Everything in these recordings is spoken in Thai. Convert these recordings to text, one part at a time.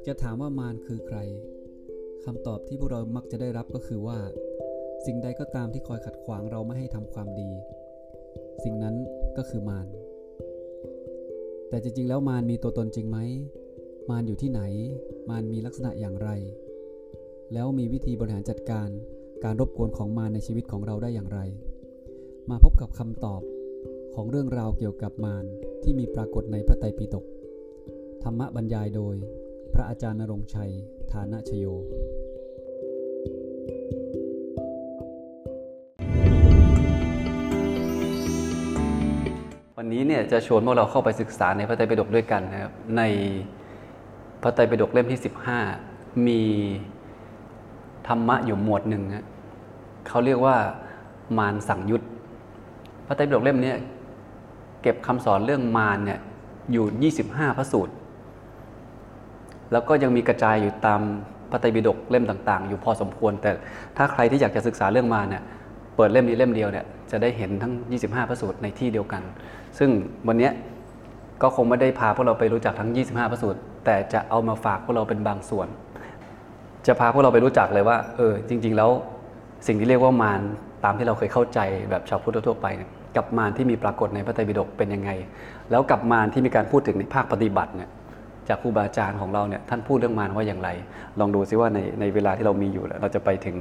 ากจะถามว่ามารคือใครคำตอบที่พวกเรามักจะได้รับก็คือว่า สิ่งใดก็ตามที่คอยขัดขวางเราไม่ให้ทำความดี สิ่งนั้นก็คือมารแต่จริงๆ แล้วมารมีตัวตนจริงไหม มารอยู่ที่ไหน มารมีลักษณะอย่างไร แล้วมีวิธีบริหารจัดการการรบกวนของมารในชีวิตของเราได้อย่างไร มาพบกับคำตอบของเรื่องราวเกี่ยวกับมารที่มีปรากฏในพระไตรปิฎกธรรมบรรยายโดย พระอาจารย์นรงชัย ฐานะชโย วันนี้เนี่ยจะชวนพวกเราเข้าไปศึกษาในพระไตรปิฎกด้วยกันนะครับ ในพระไตรปิฎกเล่มที่ 15 มีธรรมะอยู่หมวดหนึ่งนะเขาเรียกว่ามารสังยุตพระไตรปิฎกเล่มนี้เก็บคำสอนเรื่องมารเนี่ยอยู่ 25 พระสูตร แล้วก็ยังมีกระจายอยู่ตามพระไตรปิฎกเล่มต่างๆ อยู่พอสมควร แต่ถ้าใครที่อยากจะศึกษาเรื่องมารเนี่ยเปิดเล่มนี้เล่มเดียวเนี่ยจะได้เห็นทั้ง 25 พระสูตรในที่เดียวกัน ซึ่งวันนี้ก็คงไม่ได้พาพวกเราไปรู้จักทั้ง 25 พระสูตร แต่จะเอามาฝากพวกเราเป็นบางส่วน จะพาพวกเราไปรู้จักเลยว่าเออจริง ๆ แล้วสิ่งที่เรียกว่ามารตามที่เราเคยเข้าใจแบบชาวพุทธทั่วไป กับมารที่มีปรากฏในพระไตรปิฎกเป็นยังไง แล้วกับมารที่มีการพูดถึงในภาคปฏิบัติเนี่ย จากครูบาอาจารย์ของเราเนี่ยท่านพูดเรื่องมารว่าอย่างไร ลองดูซิว่าในในเวลาที่เรามีอยู่ เราจะไปถึง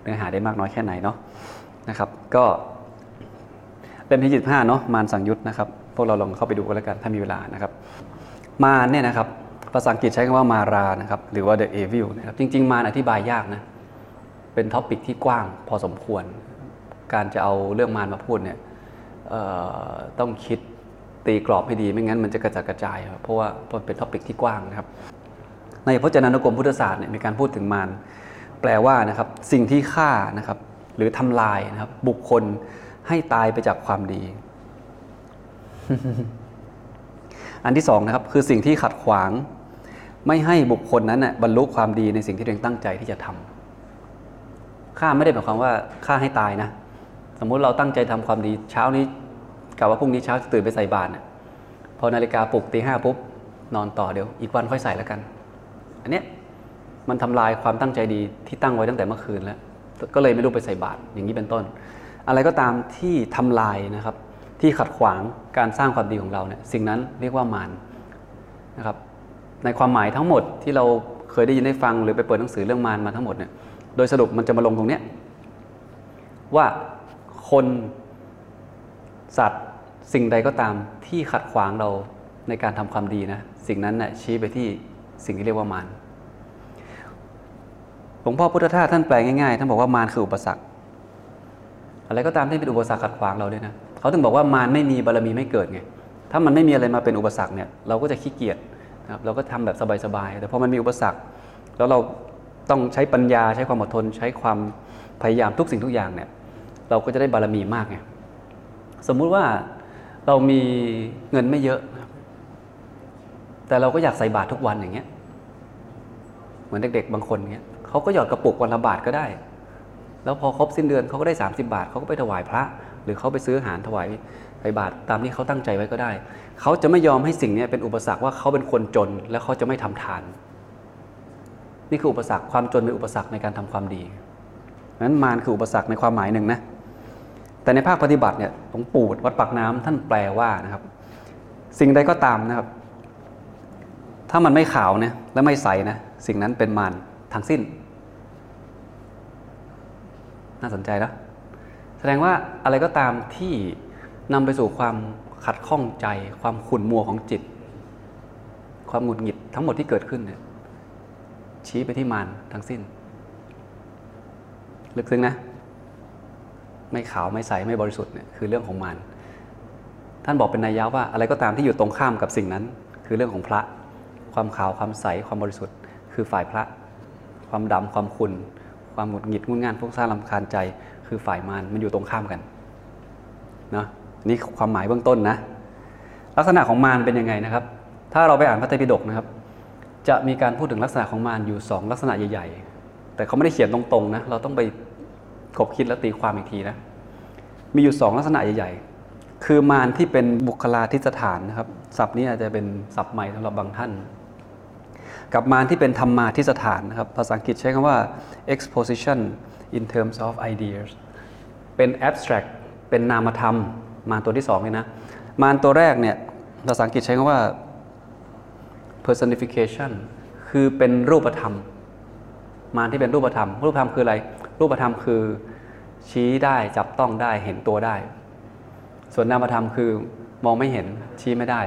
เนื้อหาได้มากน้อยแค่ไหนเนาะนะครับ ก็เล่มที่25เนาะมารสังยุตนะครับพวกเราลองเข้าไปดูกันแล้วกันถ้ามีเวลานะครับ มารเนี่ยนะครับภาษาอังกฤษใช้คำว่า Mara นะครับหรือว่า the evil นะครับจริง ๆ มารอธิบายยากนะเป็น topic ที่กว้างพอสมควร การจะเอาเรื่องมารมาพูดเนี่ยต้องคิด ตีกรอบให้ดีไม่งั้นมันจะกระจัดกระจาย เพราะว่าเพราะเป็น topic ที่กว้างนะครับ ในพจนานุกรมพุทธศาสตร์เนี่ยมีการพูดถึงมารแปลว่านะครับสิ่งที่ฆ่านะครับหรือทำลายนะครับบุคคลให้ตายไปจากความดี อันที่สองนะครับคือสิ่งที่ขัดขวาง ไม่ให้บุคคลนั้นน่ะบรรลุความดีในสิ่งที่ตัวเองตั้งใจที่จะทำฆ่าไม่ได้หมายความว่าฆ่าให้ตายนะ สมมุติเราตั้งใจทำความดี เช้านี้ กะว่าพรุ่งนี้เช้าจะตื่นไปใส่บาตรน่ะพอนาฬิกาปลุกตีห้าปุ๊บนอนต่อเดี๋ยว อีกวันค่อยใส่แล้วกัน อันเนี้ยมันทำลายความตั้งใจดีที่ตั้งไว้ตั้งแต่เมื่อคืนแล้ว ก็เลยไม่รู้ไปใส่บาตรอย่างนี้เป็นต้น อะไรก็ตามที่ทำลายนะครับ ที่ขัดขวางการสร้างความดีของเราเนี่ยสิ่งนั้นเรียกว่ามารนะครับ ในความหมายทั้งหมดที่เราเคยได้ยินได้ฟังหรือไปเปิดหนังสือเรื่องมารมาทั้งหมดเนี่ยโดยสรุปมันจะมาลงตรงเนี้ยว่าคน สัตว์สิ่งใดก็ตามที่ขัดขวางเราในการทำความดีนะ สิ่งนั้นน่ะชี้ไปที่สิ่งที่เรียกว่ามารหลวงพ่อพุทธทาสท่านแปลง่ายๆท่านบอกว่ามารคืออุปสรรคอะไรก็ตามที่เป็นอุปสรรคขัดขวางเราด้วยนะเขาถึงบอกว่ามารไม่มีบารมีไม่เกิดไงถ้ามันไม่มีอะไรมาเป็นอุปสรรคเนี่ยเราก็จะขี้เกียจนะครับเราก็ทำแบบสบายๆแต่พอมันมีอุปสรรค แล้วเราต้องใช้ปัญญาใช้ความอดทน ใช้ความพยายามทุกสิ่งทุกอย่างเนี่ยเราก็จะได้บารมีมากไง สมมุติว่าเรามีเงินไม่เยอะ แต่เราก็อยากใส่บาตรทุกวันอย่างเงี้ย เหมือนเด็กๆ บางคนเงี้ยเขาก็หยอดกระปุกวันละบาทก็ได้ แล้วพอครบสิ้นเดือนเขาก็ได้ 30 บาทเขาก็ไปถวายพระ หรือเขาไปซื้ออาหารถวายไปบาทตามที่เขาตั้งใจไว้ก็ได้ เขาจะไม่ยอมให้สิ่งนี้เป็นอุปสรรคว่าเขาเป็นคนจน แล้วเขาจะไม่ทำทาน นี่คืออุปสรรคความจนเป็นอุปสรรคในการทำความดีนั้นมารคืออุปสรรคในความหมายหนึ่งนะ แต่ในภาคปฏิบัติเนี่ยหลวงปู่วัดปากน้ำท่านแปลว่านะครับ สิ่งใดก็ตามนะครับ ถ้ามันไม่ขาวเนี่ยและไม่ใสนะสิ่งนั้นเป็นมารทั้งสิ้น น่าสนใจนะแสดงว่าอะไรก็ตามที่นำไปสู่ความขัดข้องใจ ความขุ่นมัวของจิต ความหงุดหงิดทั้งหมดที่เกิดขึ้นเนี่ยชี้ไปที่มารทั้งสิ้น ลึกซึ้งนะ ไม่ขาวไม่ใสไม่บริสุทธิ์เนี่ยคือเรื่องของมารท่านบอกเป็นนัยยะว่าอะไรก็ตามที่อยู่ตรงข้ามกับสิ่งนั้น คือเรื่องของพระ ความขาวความใสความบริสุทธิ์ คือฝ่ายพระ ความดำความขุ่นความหงุดหงิดงุนงานฟุ้งซ่านลำคาญใจ คือฝ่ายมารมันอยู่ตรงข้ามกันนะนี่ความหมายเบื้องต้นนะ ลักษณะของมารเป็นยังไงนะครับ ถ้าเราไปอ่านพระไตรปิฎกนะครับ จะมีการพูดถึงลักษณะของมารอยู่สองลักษณะใหญ่ ๆ แต่เขาไม่ได้เขียนตรงๆนะเราต้องไป คบคิดและตีความอีกทีนะ มีอยู่สองลักษณะใหญ่ ๆ คือมารที่เป็นบุคลาธิสถานนะครับศัพท์นี้อาจจะเป็นศัพท์ใหม่สำหรับบางท่าน กับมารที่เป็นธรรมาทิสถานนะครับภาษาอังกฤษใช้คำว่า exposition in terms of ideas เป็น abstract เป็นนามธรรม มารตัวที่สองเนี่ยนะ มารตัวแรกเนี่ยภาษาอังกฤษใช้คำว่า personification คือเป็นรูปธรรม มารที่เป็นรูปธรรม รูปธรรมคืออะไร รูปธรรมคือชี้ได้จับต้องได้เห็นตัวได้ ส่วนนามธรรมคือมองไม่เห็นชี้ไม่ได้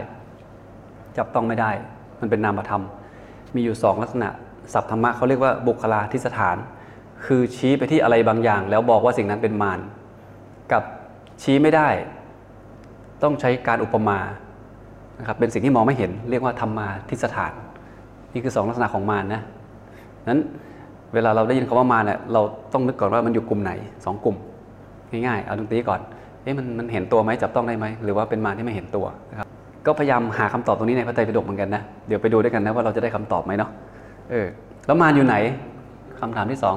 จับต้องไม่ได้ มันเป็นนามธรรม มีอยู่สองลักษณะศัพท์ธรรมะเขาเรียกว่าบุคลาธิสถาน คือชี้ไปที่อะไรบางอย่าง แล้วบอกว่าสิ่งนั้นเป็นมารกับชี้ไม่ได้ ต้องใช้การอุปมานะครับเป็นสิ่งที่มองไม่เห็น เรียกว่าธรรมาทิสถาน นี่คือสองลักษณะของมารนะนั้น เวลาเราได้ยินคำว่ามาเนี่ยเราต้องนึกก่อนว่ามันอยู่กลุ่มไหนสองกลุ่ม ง่ายๆ เอาตรงนี้ก่อน เอ๊ะมันมันเห็นตัวไหมจับต้องได้ไหมหรือว่าเป็นมารที่ไม่เห็นตัวนะครับก็พยายามหาคำตอบตรงนี้ในพระไตรปิฎกเหมือนกันนะเดี๋ยวไปดูด้วยกันนะว่าเราจะได้คำตอบไหมเนาะเออแล้วมารอยู่ไหนคำถามที่สอง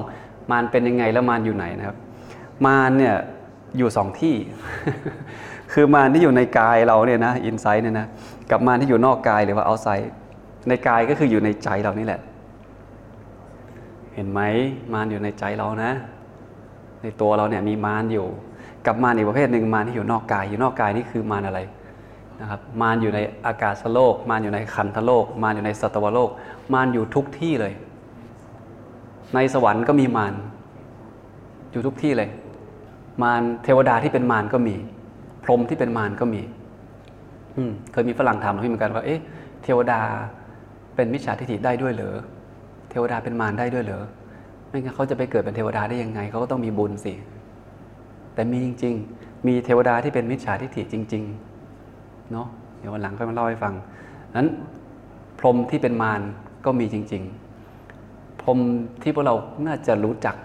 มารเป็นยังไงแล้วมารอยู่ไหนนะครับ มารเนี่ยอยู่สองที่ คือมารที่อยู่ในกายเราเนี่ยนะอินไซต์เนี่ยนะกับมารที่อยู่นอกกายหรือว่าเอาไซต์ในกายก็คืออยู่ในใจเรานี่แหละ เห็นไหมมารอยู่ในใจเรานะ ในตัวเราเนี่ยมีมารอยู่ กับมารอีกประเภทหนึ่งมารที่อยู่นอกกาย อยู่นอกกายนี่คือมารอะไรนะครับมารอยู่ในอากาศโลก มารอยู่ในขันธโลก มารอยู่ในสัตวโลก มารอยู่ทุกที่เลย ในสวรรค์ก็มีมารอยู่ทุกที่เลย มารเทวดาที่เป็นมารก็มี พรหมที่เป็นมารก็มีอืมเคยมีฝรั่งถามเราพี่เหมือนกันว่าเอ๊ะเทวดาเป็นมิจฉาทิฏฐิได้ด้วยเหรอ เทวดาเป็นมารได้ด้วยเหรอไม่งั้นเขาจะไปเกิดเป็นเทวดาได้ยังไงเขาก็ต้องมีบุญสิ แต่มีจริง ๆ มีเทวดาที่เป็นมิจฉาทิฏฐิจริงๆเนาะเดี๋ยววันหลังค่อยมาเล่าให้ฟังนั้นพรหมที่เป็นมารก็มีจริง ๆ พรหมที่พวกเราน่าจะรู้จัก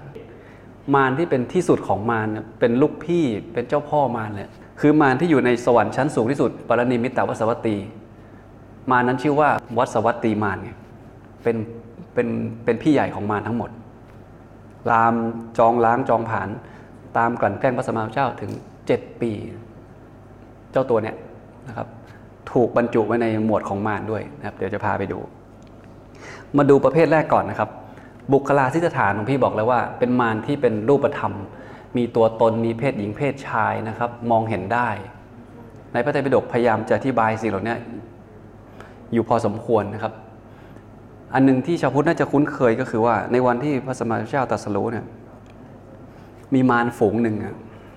มารที่เป็นที่สุดของมารเป็นลูกพี่เป็นเจ้าพ่อมารเลยคือมารที่อยู่ในสวรรค์ชั้นสูงที่สุดปรนิมิตตวสวัตตี มารนั้นชื่อว่าวัสวัตตีมารไงเป็น เป็นเป็นพี่ใหญ่ของมารทั้งหมดลามจองล้างจองผาน ตามกลั่นแกล้งพระสมมาเจ้าถึงเจ็ดปี เจ้าตัวเนี่ยนะครับถูกบรรจุไว้ในหมวดของมารด้วยนะครับเดี๋ยวจะพาไปดู มาดูประเภทแรกก่อนนะครับ บุคลาธิสถานของพี่บอกแล้วว่า เป็นมารที่เป็นรูปธรรม มีตัวตนมีเพศหญิงเพศชายนะครับ มองเห็นได้ ในพระไตรปิฎกพยายามจะอธิบายสิ่งเหล่านี้อยู่พอสมควรนะครับ อันหนึ่งที่ชาวพุทธน่าจะคุ้นเคยก็คือว่า ในวันที่พระสมมาเจ้าตรัสรู้เนี่ยมีมารฝูงหนึ่ง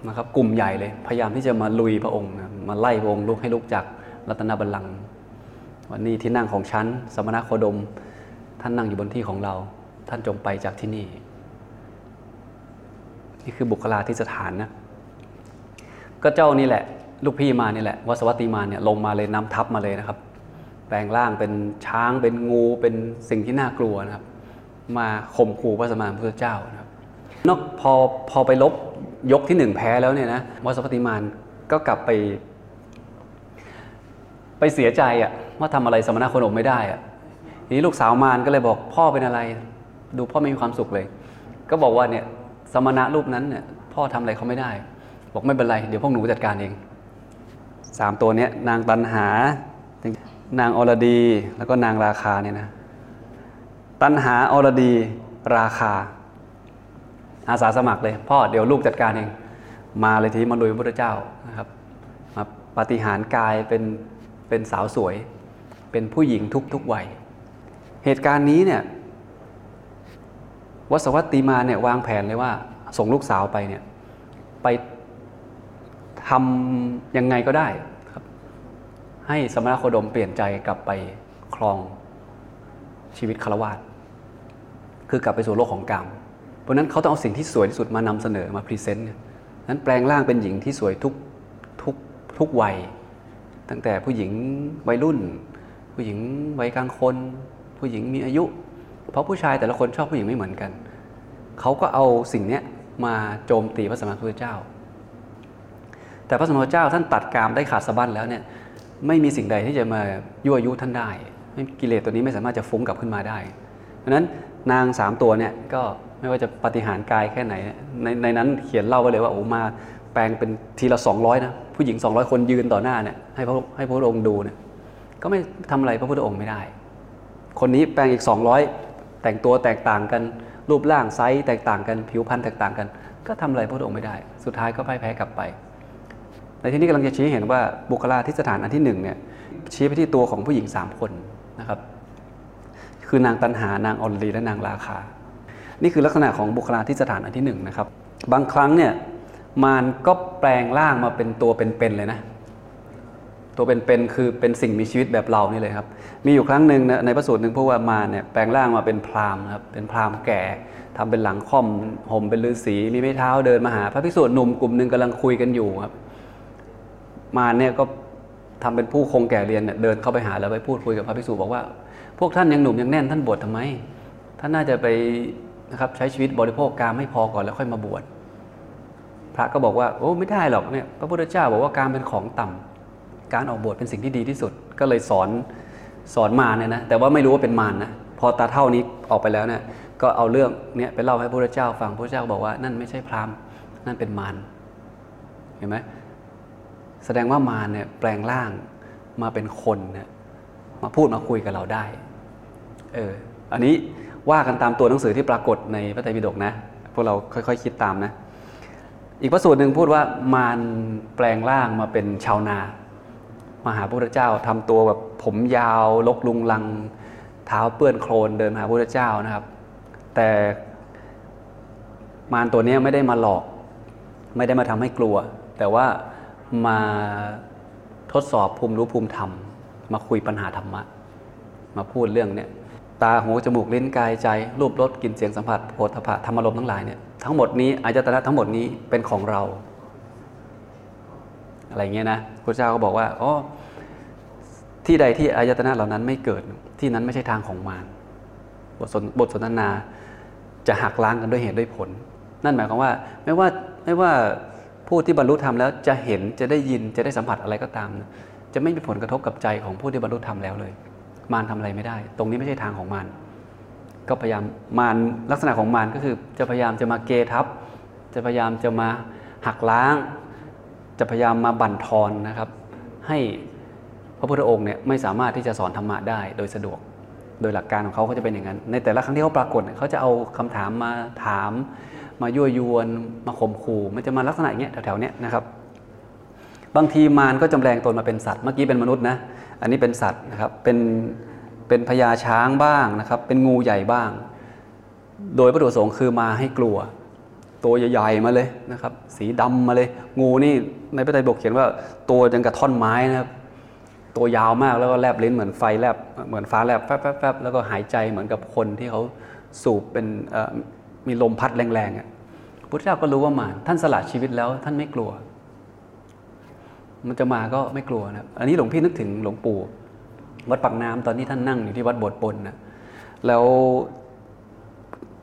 นะครับ กลุ่มใหญ่เลย พยายามที่จะมาลุยพระองค์มาไล่พระองค์ลุกให้ลุกจากรัตนบัลลังก์วันนี้ที่นั่งของฉันสมณโคดม ท่านนั่งอยู่บนที่ของเรา ท่านจงไปจากที่นี่ นี่คือบุคลาธิสถานนะก็เจ้านี่แหละ ลูกพี่มานี่แหละวสวัตติมาเนี่ยลงมาเลยนำทัพมาเลยนะครับ แปลงร่างเป็นช้างเป็นงูเป็นสิ่งที่น่ากลัวนะครับ มาข่มขู่พระสมมาพุทธเจ้านะครับนอกพอพอไปลบยกที่หนึ่งแพ้แล้วเนี่ยนะวสวัตติมารก็กลับไป ไปเสียใจอะว่าทำอะไรสมณโคดมไม่ได้อะทีนี้ลูกสาวมารก็เลยบอกพ่อเป็นอะไร ดูพ่อไม่มีความสุขเลย ก็บอกว่าเนี่ยสมณะรูปนั้นเนี่ยพ่อทำอะไรเขาไม่ได้ บอกไม่เป็นไร เดี๋ยวพวกหนูจัดการเองสามตัวเนี้ยนางตันหา นางอรดีแล้วก็นางราคาเนี่ยนะตันหาอรดีราคา อาสาสมัครเลย พ่อเดี๋ยวลูกจัดการเอง มาเลยทีมาลุยพระพุทธเจ้านะครับมาปฏิหารกายเป็นเป็นสาวสวย เป็นผู้หญิงทุกทุกวัย เหตุการณ์นี้เนี่ยวสวัตตีมาเนี่ยวางแผนเลยว่า ส่งลูกสาวไปเนี่ยไปทำยังไงก็ได้ ให้สมณโคดมเปลี่ยนใจกลับไปครองชีวิตคารวาสคือกลับไปสู่โลกของกรรมเพราะนั้นเขาต้องเอาสิ่งที่สวยที่สุดมานำเสนอมาพรีเซนต์นั้นแปลงร่างเป็นหญิงที่สวยทุกทุกทุกวัย ตั้งแต่ผู้หญิงวัยรุ่น ผู้หญิงวัยกลางคน ผู้หญิงมีอายุ เพราะผู้ชายแต่ละคนชอบผู้หญิงไม่เหมือนกัน เขาก็เอาสิ่งนี้มาโจมตีพระสมมาพุทธเจ้า แต่พระสมมาพุทธเจ้าท่านตัดกามได้ขาดสะบั้นแล้วเนี่ย ไม่มีสิ่งใดที่จะมายั่วยุท่านได้กิเลสตัวนี้ไม่สามารถจะฟุ้งกลับขึ้นมาได้ เพราะนั้นนางสามตัวเนี่ยก็ไม่ว่าจะปฏิหารกายแค่ไหน ในในนั้นเขียนเล่าไว้เลยว่าโอ้มาแปลงเป็นทีละสองร้อยนะผู้หญิง 200 คนยืนต่อหน้าเนี่ยให้พระให้พระองค์ดูเนี่ยก็ไม่ทำอะไรพระพุทธองค์ไม่ได้ คนนี้แปลงอีก 200 แต่งตัวแตกต่างกันรูปร่างไซส์แตกต่างกันผิวพรรณแตกต่างกัน ก็ทำอะไรพระพุทธองค์ไม่ได้ สุดท้ายก็พ่ายแพ้กลับไป ในที่นี้กำลังจะชี้ให้เห็นว่าบุคลาธิสถานอันที่หนึ่งเนี่ยชี้ไปที่ตัวของผู้หญิงสามคนนะครับคือนางตันหานางออนลีและนางราคา นี่คือลักษณะของบุคลาธิสถานอันที่หนึ่งนะครับบางครั้งเนี่ยมารก็แปลงร่างมาเป็นตัวเป็นๆเลยนะตัวเป็นๆคือเป็นสิ่งมีชีวิตแบบเรานี่เลยครับ มีอยู่ครั้งหนึ่งในพระสูตรหนึ่งพวกว่ามารเนี่ยแปลงร่างมาเป็นพราหมณ์ครับเป็นพราหมณ์แก่ทำเป็นหลังค่อมห่มเป็นฤาษีมีไม้เท้าเดินมาหา พระภิกษุหนุ่มกลุ่มหนึ่งกำลังคุยกันอยู่ครับ มารเนี่ยก็ทำเป็นผู้คงแก่เรียนเนี่ยเดินเข้าไปหาแล้วไปพูดคุยกับพระภิกษุบอกว่า พวกท่านยังหนุ่มยังแน่นท่านบวชทำไม ท่านน่าจะไปนะครับใช้ชีวิตบริโภคกามไม่พอก่อนแล้วค่อยมาบวชพระก็บอกว่าโอ้ไม่ได้หรอกเนี่ยพระพุทธเจ้าบอกว่าการเป็นของต่ำการออกบวชเป็นสิ่งที่ดีที่สุด ก็เลยสอนสอนมารเนี่ยนะแต่ว่าไม่รู้ว่าเป็นมารนะพอตาเท่านี้ออกไปแล้วเนี่ยก็เอาเรื่องเนี่ยไปเล่าให้พระพุทธเจ้าฟังพระพุทธเจ้าบอกว่านั่นไม่ใช่พราหมณ์นั่นเป็นมารเห็นไหม แสดงว่ามารเนี่ยแปลงร่างมาเป็นคนเนี่ยมาพูดมาคุยกับเราได้ เออ อันนี้ว่ากันตามตัวหนังสือที่ปรากฏในพระไตรปิฎกนะ พวกเราค่อยๆคิดตามนะ อีกพระสูตรหนึ่งพูดว่ามารแปลงร่างมาเป็นชาวนา มาหาพระพุทธเจ้าทำตัวแบบผมยาวลกลุงลัง เท้าเปื้อนโคลนเดินหาพระพุทธเจ้านะครับ แต่มารตัวนี้ไม่ได้มาหลอก ไม่ได้มาทำให้กลัว แต่ว่า มาทดสอบภูมิรู้ภูมิธรรม มาคุยปัญหาธรรมะ มาพูดเรื่องเนี่ยตาหูจมูกลิ้นกายใจรูปรสกลิ่นเสียงสัมผัสโผฏฐัพพะธรรมารมทั้งหลายเนี่ยทั้งหมดนี้อายตนะทั้งหมดนี้เป็นของเรา อะไรเงี้ยนะพระเจ้าก็บอกว่าอ๋อที่ใดที่อายตนะเหล่านั้นไม่เกิดที่นั้นไม่ใช่ทางของมารบทสนบทสนทนาจะหักล้างกันด้วยเหตุด้วยผล นั่นหมายความว่าไม่ว่าไม่ว่า ผู้ที่บรรลุธรรมแล้วจะเห็นจะได้ยินจะได้สัมผัสอะไรก็ตาม จะไม่มีผลกระทบกับใจของผู้ที่บรรลุธรรมแล้วเลย มารทำอะไรไม่ได้ ตรงนี้ไม่ใช่ทางของมารก็พยายามมารลักษณะของมารก็คือ จะพยายามจะมาเกทับ จะพยายามจะมาหักล้าง จะพยายามมาบั่นทอนนะครับ ให้พระพุทธองค์เนี่ยไม่สามารถที่จะสอนธรรมะได้โดยสะดวก โดยหลักการของเขาเขาจะเป็นอย่างนั้น ในแต่ละครั้งที่เขาปรากฏเนี่ยเขาจะเอาคำถามมาถาม มายั่วยวนมาข่มขู่มันจะมาลักษณะอย่างเงี้ยแถวๆเนี้ยนะครับ บางทีมารก็จำแรงตนมาเป็นสัตว์เมื่อกี้เป็นมนุษย์นะอันนี้เป็นสัตว์นะครับเป็นเป็นพญาช้างบ้างนะครับ เป็นงูใหญ่บ้าง โดยพระถุประสงค์คือมาให้กลัว ตัวใหญ่ๆมาเลยนะครับ สีดำมาเลย งูนี่ในพระไตรปิฎกเขียนว่าตัวยังกระท่อนไม้นะครับ ตัวยาวมากแล้วก็แลบลิ้นเหมือนไฟแลบเหมือนฟ้าแลบแป๊บๆแล้วก็หายใจเหมือนกับคนที่เขาสูบเป็น มีลมพัดแรงๆอะพุทธเจ้าก็รู้ว่ามารท่านสละชีวิตแล้วท่านไม่กลัว มันจะมาก็ไม่กลัวนะอันนี้หลวงพี่นึกถึงหลวงปู่วัดปากน้ำตอนที่ท่านนั่งอยู่ที่วัดโบสถ์ปนนะแล้ว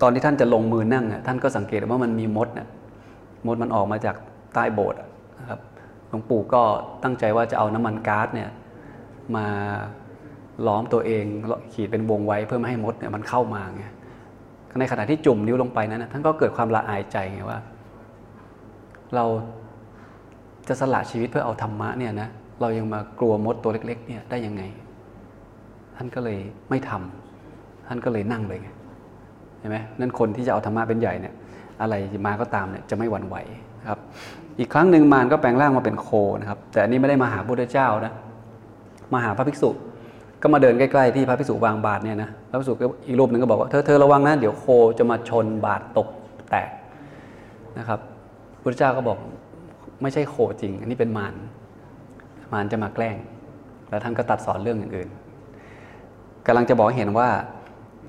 ตอนที่ท่านจะลงมือนั่งอะท่านก็สังเกตว่ามันมีมดนะมดมันออกมาจากใต้โบสถ์นะครับหลวงปู่ก็ตั้งใจว่าจะเอาน้ำมันก๊าซเนี่ยมาล้อมตัวเองขีดเป็นวงไว้เพื่อไม่ให้มดเนี่ยมันเข้ามาไง ในขณะที่จุ่มนิ้วลงไปนั้นท่านก็เกิดความละอายใจไงว่า เราจะสละชีวิตเพื่อเอาธรรมะเนี่ยนะเรายังมากลัวมดตัวเล็ก ๆ เนี่ยได้ยังไง ท่านก็เลยไม่ทำท่านก็เลยนั่งเลยไงเห็นไหมนั่นคนที่จะเอาธรรมะเป็นใหญ่เนี่ยอะไรมาก็ตามเนี่ยจะไม่หวั่นไหวนะครับ อีกครั้งหนึ่งมารก็แปลงร่างมาเป็นโคนะครับ แต่อันนี้ไม่ได้มาหาพระพุทธเจ้านะมาหาพระภิกษุ ก็มาเดินใกล้ๆที่พระภิกษุวางบาตรเนี่ยนะพระภิกษุก็อีกรูปหนึ่งก็บอกว่าเธอเธอระวังนะเดี๋ยวโคจะมาชนบาตรตกแตกนะครับพระพุทธเจ้าก็บอกไม่ใช่โคจริง อันนี้เป็นมารมารจะมาแกล้ง แล้วท่านก็ตัดสอนเรื่องอื่นๆกำลังจะบอกให้เห็นว่า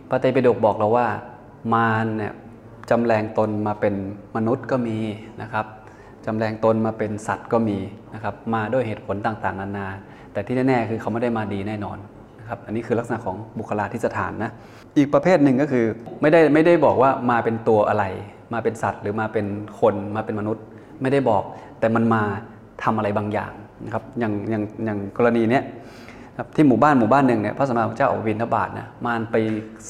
พระไตรปิฎกบอกเราว่า มารเนี่ยจำแรงตนมาเป็นมนุษย์ก็มีนะครับจำแรงตนมาเป็นสัตว์ก็มีนะครับมาด้วยเหตุผลต่างๆ นานา แต่ที่แน่ๆคือเขาไม่ได้มาดีแน่นอน ครับอันนี้คือลักษณะของบุคลาธิสถานนะอีกประเภทหนึ่งก็คือไม่ได้ไม่ได้บอกว่ามาเป็นตัวอะไร มาเป็นสัตว์ หรือมาเป็นคนมาเป็นมนุษย์ ไม่ได้บอก แต่มันมาทำอะไรบางอย่างนะครับอย่างอย่างอย่างกรณีเนี้ยครับที่หมู่บ้านหมู่บ้านหนึ่งเนี่ยพระสมมาพุทธเจ้าออกบิณฑบาตนะมารไป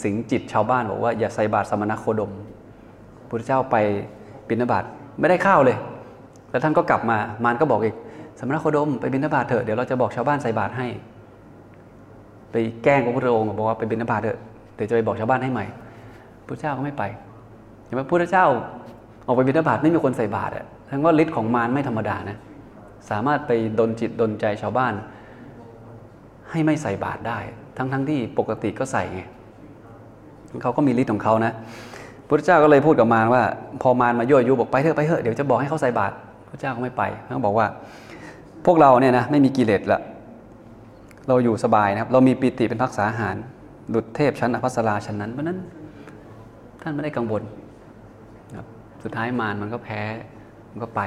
สิงจิตชาวบ้านบอกว่าอย่าใส่บาตรสมณโคดมพุทธเจ้าไปบิณฑบาตไม่ได้ข้าวเลย แล้วท่านก็กลับมามารก็บอกอีกสมณโคดมไปบิณฑบาตเถอะเดี๋ยวเราจะบอกชาวบ้านใส่บาตรให้ ไปแกล้งพระพุทธองค์บอกว่าไปบิณฑบาตเถอะเดี๋ยวจะไปบอกชาวบ้านให้ใหม่พระเจ้าก็ไม่ไปเห็นไหมพระเจ้าออกไปบิณฑบาตไม่มีคนใส่บาตรอะทั้งว่าฤทธิ์ของมารไม่ธรรมดานะสามารถไปดนจิตดนใจชาวบ้าน ให้ไม่ใส่บาตรได้ ทั้งทั้งที่ปกติก็ใส่ไงเขาก็มีฤทธิ์ของเขานะพระเจ้าก็เลยพูดกับมารว่า พอมารมายั่วยุบอกไปเถอะไปเถอะเดี๋ยวจะบอกให้เขาใส่บาตรพระเจ้าก็ไม่ไปเขาบอกว่า พวกเราเนี่ยนะไม่มีกิเลสละ เราอยู่สบายนะครับ เรามีปิติเป็นพักษาหารดุจเทพชั้นอภัสราชั้นนั้น เพราะนั้นท่านไม่ได้กังวลครับสุดท้ายมารมันก็แพ้ มันก็ไป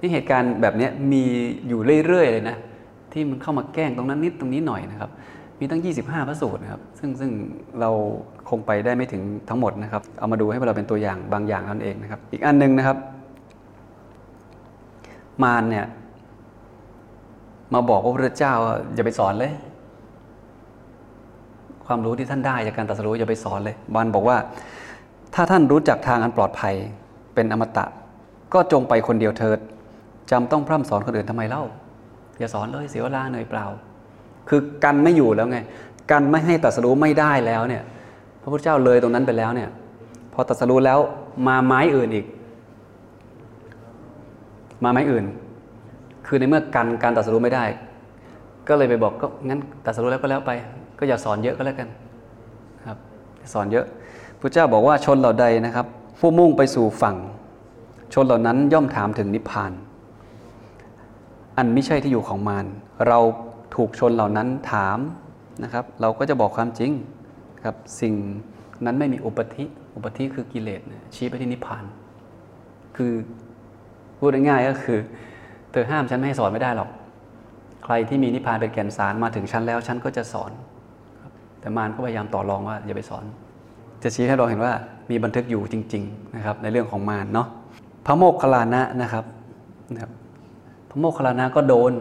นี่เหตุการณ์แบบนี้มีอยู่เรื่อยๆเลยนะ ที่มันเข้ามาแกล้งตรงนั้นนิดตรงนี้หน่อยนะครับ มีตั้ง 25 พระสูตรนะครับ ซึ่งซึ่งเราคงไปได้ไม่ถึงทั้งหมดนะครับ เอามาดูให้เราเป็นตัวอย่างบางอย่างนั่นเองนะครับ อีกอันหนึงนะครับ มารเนี่ย มาบอกพระพุทธเจ้าอย่าไปสอนเลย ความรู้ที่ท่านได้จากการตรัสรู้อย่าไปสอนเลยมารบอกว่า ถ้าท่านรู้จักทางอันปลอดภัยเป็นอมตะ ก็จงไปคนเดียวเถิดจำต้องพร่ำสอนคนอื่นทำไมเล่าอย่าสอนเลยเสียเวลาเหนื่อยเปล่า คือกันไม่อยู่แล้วไง กันไม่ให้ตรัสรู้ไม่ได้แล้วเนี่ย พระพุทธเจ้าเลยตรงนั้นไปแล้วเนี่ย พอตรัสรู้แล้วมาไม้อื่นอีก มาไม้อื่น คือในเมื่อกันการตรัสรู้ไม่ได้ ก็เลยไปบอกก็งั้นตรัสรู้แล้วก็แล้วไป ก็อย่าสอนเยอะก็แล้วกันครับสอนเยอะพระเจ้าบอกว่าชนเหล่าใดนะครับ ผู้มุ่งไปสู่ฝั่ง ชนเหล่านั้นย่อมถามถึงนิพพาน อันไม่ใช่ที่อยู่ของมารเราถูกชนเหล่านั้นถามนะครับ เราก็จะบอกความจริงครับสิ่งนั้นไม่มีอุปธิอุปธิคือกิเลสชี้ไปที่นิพพาน คือพูดง่ายๆก็คือ เธอห้ามฉันไม่ให้สอนไม่ได้หรอก ใครที่มีนิพพานเป็นแก่นสารมาถึงฉันแล้วฉันก็จะสอน แต่มารก็พยายามต่อรองว่าอย่าไปสอน จะชี้ให้เราเห็นว่ามีบันทึกอยู่จริงๆนะครับในเรื่องของมารเนาะ พระโมคคัลลานะนะครับนะครับ พระโมคคัลลานะก็โดน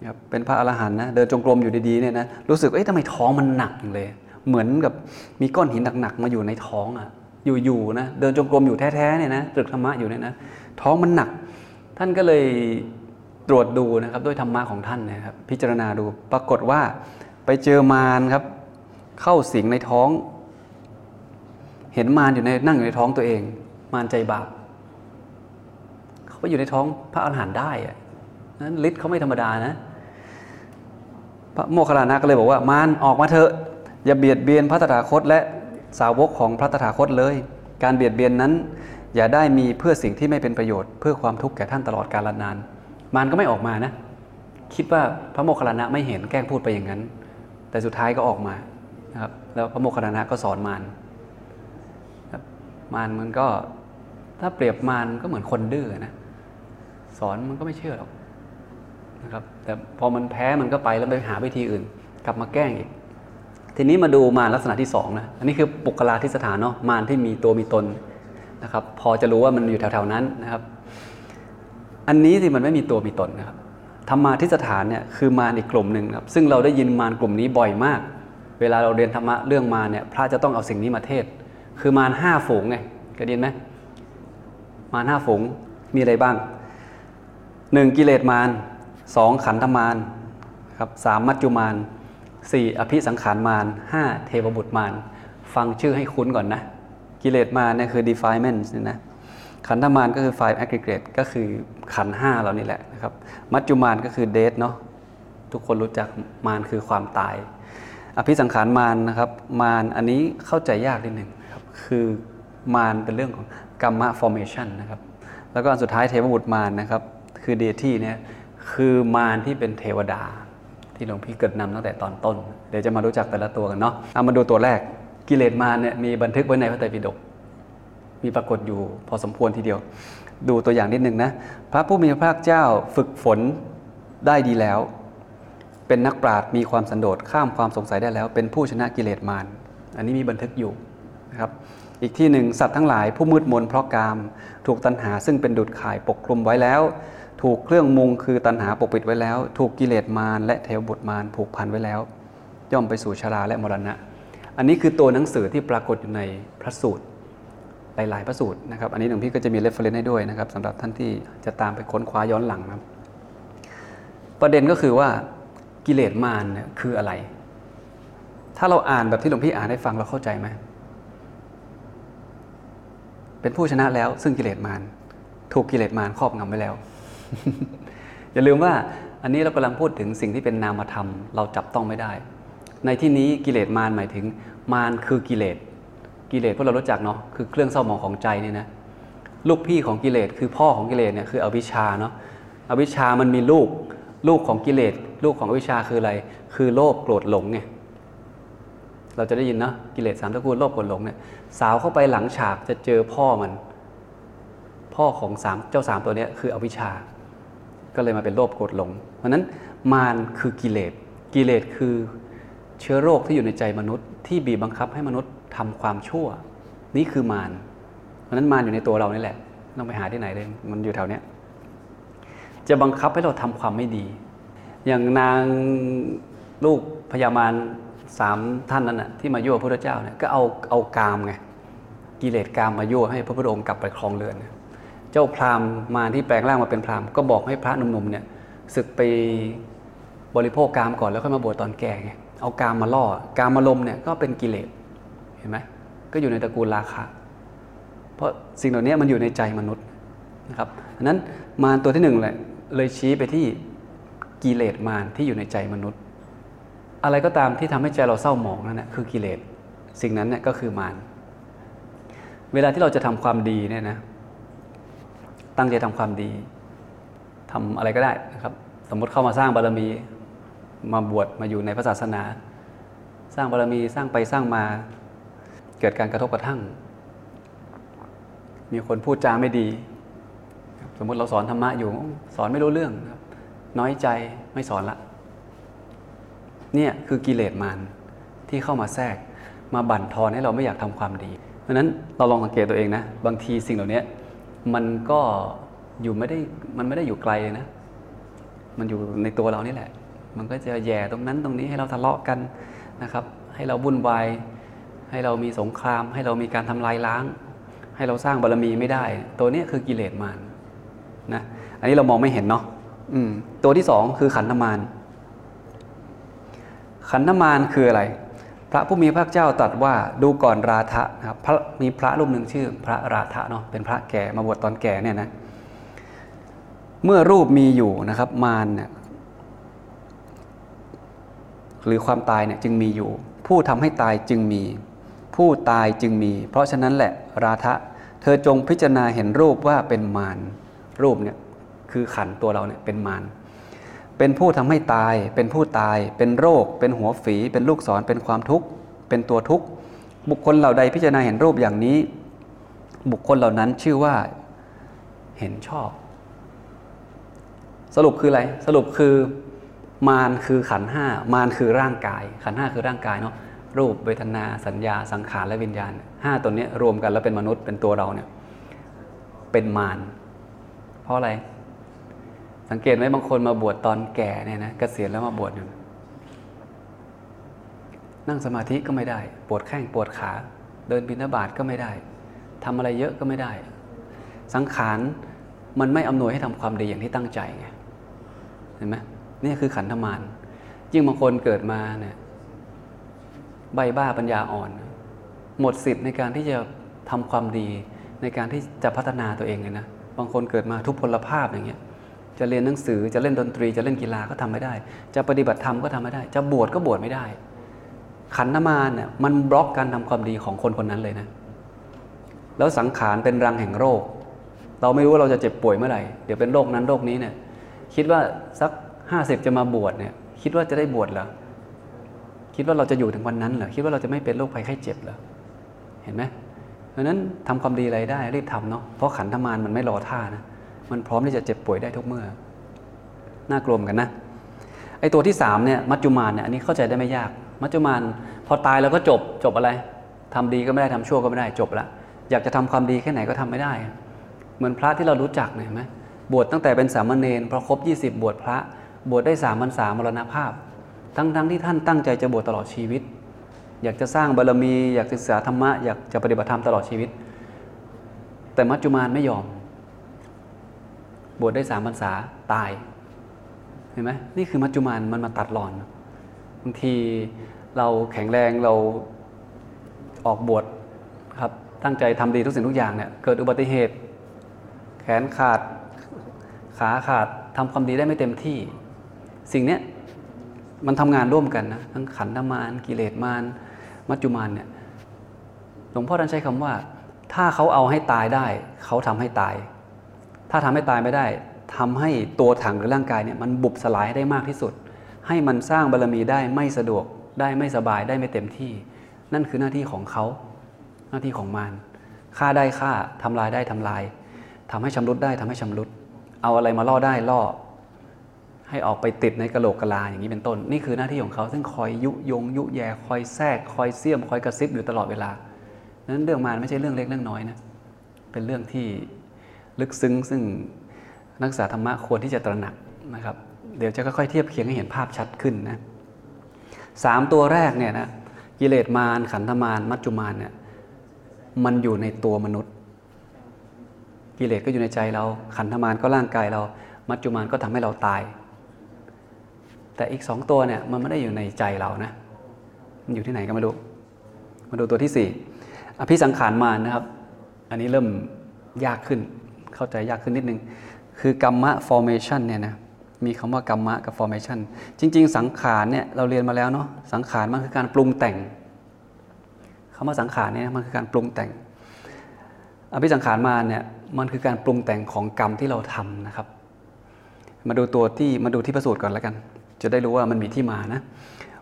นะครับเป็นพระอรหันต์นะเดินจงกรมอยู่ดีๆเนี่ยนะรู้สึกเอ๊ะทำไมท้องมันหนักอย่างเลย เหมือนกับมีก้อนหินหนักๆมาอยู่ในท้องอะอยู่ๆนะเดินจงกรมอยู่แท้ๆเนี่ยนะตรึกธรรมะอยู่เนี่ยนะท้องมันหนัก ท่านก็เลย ตรวจดูนะครับด้วยธรรมะของท่านนะครับ พิจารณาดูปรากฏว่าไปเจอมารครับ เข้าสิงในท้อง เห็นมารอยู่ในนั่งอยู่ในท้องตัวเอง มารใจบาปเขาไปอยู่ในท้องพระอาหารหันต์ได้อะนั้นฤทธิ์เขาไม่ธรรมดานะ พระโมคคัลลานะก็เลยบอกว่ามารออกมาเถอะอย่าเบียดเบียนพระตถาคตและสาวกของพระตถาคตเลย การเบียดเบียนนั้น อย่าได้มีเพื่อสิ่งที่ไม่เป็นประโยชน์ เพื่อความทุกข์แก่ท่านตลอดกาลนาน มารก็ไม่ออกมานะ คิดว่าพระโมคคัลลานะไม่เห็นแกล้งพูดไปอย่างนั้น แต่สุดท้ายก็ออกมานะครับแล้วพระโมคคัลลานะก็สอนมารครับมารมันก็ถ้าเปรียบมารก็เหมือนคนดื้อนะสอนมันก็ไม่เชื่อหรอกนะครับแต่พอมันแพ้มันก็ไปแล้วไปหาวิธีอื่น กลับมาแกล้งอีก ทีนี้มาดูมารลักษณะที่สองนะอันนี้คือปุกลาทิสถานเนาะมารที่มีตัวมีตนนะครับ พอจะรู้ว่ามันอยู่แถวๆนั้นนะครับ อันนี้สิมันไม่มีตัวมีตนนะครับธรรมาทิสถานเนี่ยคือมารอีกกลุ่มหนึ่งครับซึ่งเราได้ยินมารกลุ่มนี้บ่อยมาก เวลาเราเรียนธรรมะเรื่องมารเนี่ยพระจะต้องเอาสิ่งนี้มาเทศ คือมารห้าฝูงไงเคยได้ยินไหมมารห้าฝูงมีอะไรบ้างหนึ่งกิเลสมารสองขันธมารครับสามมัจจุมารสี่อภิสังขารมารห้าเทวบุตรมารฟังชื่อให้คุ้นก่อนนะ กิเลสมารเนี่ยคือ defilement นี่นะ ขันธมารก็คือ five aggregate ก็คือขันห้าเรานี่แหละนะครับ มัจจุมารก็คือ death เนาะทุกคนรู้จักมารคือความตาย อภิสังขารมารนะครับ มารอันนี้เข้าใจยากนิดหนึ่งนะครับคือมารเป็นเรื่องของกรรมะ formation นะครับ แล้วก็อันสุดท้ายเทวบุตรมารนะครับ คือเดที่เนี่ยคือมารที่เป็นเทวดา ที่หลวงพี่เกิดนำตั้งแต่ตอนต้น เดี๋ยวจะมารู้จักแต่ละตัวกันเนาะเอามาดูตัวแรกกิเลสมารเนี่ยมีบันทึกไว้ในพระไตรปิฎก มีปรากฏอยู่พอสมควรทีเดียว ดูตัวอย่างนิดหนึ่งนะ พระผู้มีพระภาคเจ้าฝึกฝนได้ดีแล้ว เป็นนักปราชญ์มีความสันโดษข้ามความสงสัยได้แล้ว เป็นผู้ชนะกิเลสมารอันนี้มีบันทึกอยู่นะครับอีกที่หนึ่งสัตว์ทั้งหลายผู้มืดมนเพราะกาม ถูกตัณหาซึ่งเป็นดุจข่ายปกคลุมไว้แล้ว ถูกเครื่องมุงคือตัณหาปกปิดไว้แล้ว ถูกกิเลสมารและเทวบุตรมารผูกพันไว้แล้ว ย่อมไปสู่ชราและมรณะ อันนี้คือตัวหนังสือที่ปรากฏอยู่ในพระสูตร หลาย ๆ พระสูตรนะครับ อันนี้หลวงพี่ก็จะมี reference ให้ด้วยนะครับสำหรับท่านที่จะตามไปค้นคว้าย้อนหลังนะครับ ประเด็นก็คือว่ากิเลสมารเนี่ยคืออะไร ถ้าเราอ่านแบบที่หลวงพี่อ่านให้ฟังเราเข้าใจไหมเป็นผู้ชนะแล้ว ซึ่งกิเลสมารถูกกิเลสมารครอบงำไว้แล้ว อย่าลืมว่าอันนี้เรากำลังพูดถึงสิ่งที่เป็นนามธรรม เราจับต้องไม่ได้ ในที่นี้กิเลสมารหมายถึง มารคือกิเลส กิเลสพวกเรารู้จักเนาะคือเครื่องเศร้าหมองของใจนี่นะลูกพี่ของกิเลสคือพ่อของกิเลสเนี่ยคืออวิชชาเนาะอวิชชามันมีลูกลูกของกิเลสลูกของอวิชชาคืออะไร คือโลภโกรธหลงไงเราจะได้ยินนะกิเลสสามตระกูลโลภโกรธหลงเนี่ยสาวเข้าไปหลังฉากจะเจอพ่อมัน พ่อของสามเจ้าสามตัวเนี้ยคืออวิชชา ก็เลยมาเป็นโลภโกรธหลง เพราะนั้นมารคือกิเลสกิเลสคือเชื้อโรคที่อยู่ในใจมนุษย์ ที่บีบบังคับให้มนุษย์ ทำความชั่ว นี่คือมารเพราะนั้นมารอยู่ในตัวเรานี่แหละต้องไปหาที่ไหนเลยมันอยู่แถวเนี้ยจะบังคับให้เราทำความไม่ดี อย่างนางลูกพญามารสามท่านนั้นนะที่มายั่วพระพุทธเจ้าเนี่ยก็เอาเอากามไงกิเลสกามมายั่วให้พระพุทธองค์กลับไปครองเรือน เจ้าพราหมณ์มาที่แปลงร่างมาเป็นพราหมณ์ก็บอกให้พระหนุ่มๆเนี่ยศึกไปบริโภคกามก่อนแล้วค่อยมาบวชตอนแก่ไงเอากามมาล่อกามมาลมเนี่ยก็เป็นกิเลส ห็นไหมก็อยู่ในตระกูลราคะ เพราะสิ่งเหล่านี้มันอยู่ในใจมนุษย์นะครับอันนั้นมารตัวที่หนึ่งแหละเลยชี้ไปที่กิเลสมารที่อยู่ในใจมนุษย์ อะไรก็ตามที่ทำให้ใจเราเศร้าหมองนั่นแหละคือกิเลสสิ่งนั้นเนี่ยก็คือมารเวลาที่เราจะทำความดีเนี่ยนะตั้งใจทำความดีทำอะไรก็ได้นะครับ สมมติเข้ามาสร้างบารมีมาบวชมาอยู่ในพระศาสนา สร้างบารมีสร้างไปสร้างมา เกิดการกระทบกระทั่ง มีคนพูดจาไม่ดี สมมติเราสอนธรรมะอยู่ สอนไม่รู้เรื่องครับ น้อยใจไม่สอนละ เนี่ยคือกิเลสมารที่เข้ามาแทรก มาบั่นทอนให้เราไม่อยากทำความดี เพราะฉะนั้นเราลองสังเกตตัวเองนะ บางทีสิ่งเหล่านี้มันก็อยู่ไม่ได้มันไม่ได้อยู่ไกลเลยนะ มันอยู่ในตัวเรานี่แหละ มันก็จะแย่ตรงนั้นตรงนี้ให้เราทะเลาะกันนะครับ ให้เราวุ่นวาย ให้เรามีสงคราม ให้เรามีการทำลายล้าง ให้เราสร้างบารมีไม่ได้ ตัวนี้คือกิเลสมารนะอันนี้เรามองไม่เห็นเนาะตัวที่สองคือขันธมารขันธมารคืออะไร พระผู้มีพระเจ้าตรัสว่าดูก่อนราธะนะครับพระมีพระรูปหนึ่งชื่อ พระราธะเนาะเป็นพระแก่มาบวชตอนแก่เนี่ยนะเมื่อรูปมีอยู่นะครับมารเนี่ยหรือความตายเนี่ยจึงมีอยู่ ผู้ทำให้ตายจึงมี ผู้ตายจึงมี เพราะฉะนั้นแหละราธะเธอจงพิจารณาเห็นรูปว่าเป็นมารรูปเนี่ยคือขันตัวเราเนี่ยเป็นมารเป็นผู้ทำให้ตาย เป็นผู้ตาย เป็นโรค เป็นหัวฝี เป็นลูกศร เป็นความทุกข์ เป็นตัวทุกข์ บุคคลเหล่าใดพิจารณาเห็นรูปอย่างนี้ บุคคลเหล่านั้นชื่อว่าเห็นชอบ สรุปคืออะไร สรุปคือมารคือขันห้ามารคือร่างกาย ขันห้าคือร่างกายเนาะ รูปเวทนาสัญญาสังขารและวิญญาณห้าตัวนี้รวมกันแล้วเป็นมนุษย์เป็นตัวเราเนี่ยเป็นมารเพราะอะไร สังเกตไหมบางคนมาบวชตอนแก่เนี่ยนะเกษียณแล้วมาบวชอยู่นั่งสมาธิก็ไม่ได้ ปวดแข้งปวดขา เดินบิณฑบาตก็ไม่ได้ทำอะไรเยอะก็ไม่ได้ สังขารมันไม่อำนวยให้ทำความดีอย่างที่ตั้งใจไงเห็นไหมนี่คือขันธมารยิ่งบางคนเกิดมาเนี่ย ใบบ้าปัญญาอ่อน หมดสิทธิ์ในการที่จะทำความดีในการที่จะพัฒนาตัวเองเลยนะบางคนเกิดมาทุพพลภาพอย่างเงี้ยจะเรียนหนังสือจะเล่นดนตรีจะเล่นกีฬาก็ทำไม่ได้ จะปฏิบัติธรรมก็ทำไม่ได้ จะบวชก็บวชไม่ได้ ขันธมารเนี่ยมันบล็อกการทำความดีของคนคนนั้นเลยนะ แล้วสังขารเป็นรังแห่งโรค เราไม่รู้ว่าเราจะเจ็บป่วยเมื่อไหร่เดี๋ยวเป็นโรคนั้นโรคนี้เนี่ยคิดว่าสักห้าสิบจะมาบวชเนี่ยคิดว่าจะได้บวชเหรอ คิดว่าเราจะอยู่ถึงวันนั้นเหรอคิดว่าเราจะไม่เป็นโรคภัยไข้เจ็บเหรอเห็นไหมเพราะนั้นทำความดีอะไรได้รีบทำเนาะเพราะขันธมารมันไม่รอท่านะมันพร้อมที่จะเจ็บป่วยได้ทุกเมื่อน่ากลัวเหมือนกันนะไอตัวที่สามเนี่ยมัจจุมานเนี่ยอันนี้เข้าใจได้ไม่ยาก มัจจุมานพอตายแล้วก็จบจบอะไรทำดีก็ไม่ได้ทำชั่วก็ไม่ได้จบละอยากจะทำความดีแค่ไหนก็ทำไม่ได้ เหมือนพระที่เรารู้จักเนี่ยเห็นไหมบวชตั้งแต่เป็นสามเณรพอครบ 20 บวชพระ บวชได้สามพรรษามรณภาพ ทั้งทั้งที่ท่านตั้งใจจะบวชตลอดชีวิต อยากจะสร้างบารมี อยากศึกษาธรรมะ อยากจะปฏิบัติธรรมตลอดชีวิต แต่มัจจุมานไม่ยอม บวชได้สามพรรษาตาย เห็นไหมนี่คือมัจจุมานมันมาตัดรอนบางทีเราแข็งแรงเราออกบวชครับตั้งใจทำดีทุกสิ่งทุกอย่างเนี่ยเกิดอุบัติเหตุ แขนขาดขาขาดทำความดีได้ไม่เต็มที่ สิ่งเนี้ย มันทำงานร่วมกันนะทั้งขันธมารกิเลสมารมัจจุมารเนี่ยหลวงพ่อท่านใช้คำว่า ถ้าเขาเอาให้ตายได้ เขาทำให้ตาย ถ้าทำให้ตายไม่ได้ทำให้ตัวถังหรือร่างกายเนี่ยมันบุบสลายได้มากที่สุด ให้มันสร้างบารรมีได้ไม่สะดวกได้ไม่สบายได้ไม่เต็มที่ นั่นคือหน้าที่ของเขาหน้าที่ของมารฆ่าได้ฆ่าทำลายได้ทำลายทำให้ชำรุดได้ทำให้ชำรุด เอาอะไรมาล่อได้ล่อ ให้ออกไปติดในกระโหลกกะลาอย่างนี้เป็นต้น นี่คือหน้าที่ของเขาซึ่งคอยยุยง ยุแยคอยแทรก คอยเสี้ยม คอยกระซิบอยู่ตลอดเวลานั้นเรื่องมารไม่ใช่เรื่องเล็กเรื่องน้อยนะเป็นเรื่องที่ลึกซึ้งซึ่งนักศึกษาธรรมะควรที่จะตระหนักนะครับ เดี๋ยวจะค่อยๆเทียบเคียงให้เห็นภาพชัดขึ้นนะสามตัวแรกเนี่ยนะกิเลสมารขันธมารมัจจุมารเนี่ยมันอยู่ในตัวมนุษย์ กิเลสก็อยู่ในใจเราขันธมารก็ร่างกายเรา มัจจุมารก็ทำให้เราตาย แต่อีกสองตัวเนี่ยมันไม่ได้อยู่ในใจเรานะมันอยู่ที่ไหนก็ไม่รู้มาดูตัวที่สี่อภิสังขารมารนะครับ อันนี้เริ่มยากขึ้น เข้าใจยากขึ้นนิดนึง คือกรรมะ formation เนี่ยนะ มีคำว่ากรรมะกับ formation จริง ๆ สังขารเนี่ยเราเรียนมาแล้วเนาะ สังขารมันคือการปรุงแต่งคำว่าสังขารเนี่ยมันคือการปรุงแต่ง อภิสังขารมาเนี่ยมันคือการปรุงแต่งของกรรมที่เราทำนะครับ มาดูตัวที่มาดูที่พระสูตรก่อนแล้วกัน จะได้รู้ว่ามันมีที่มานะ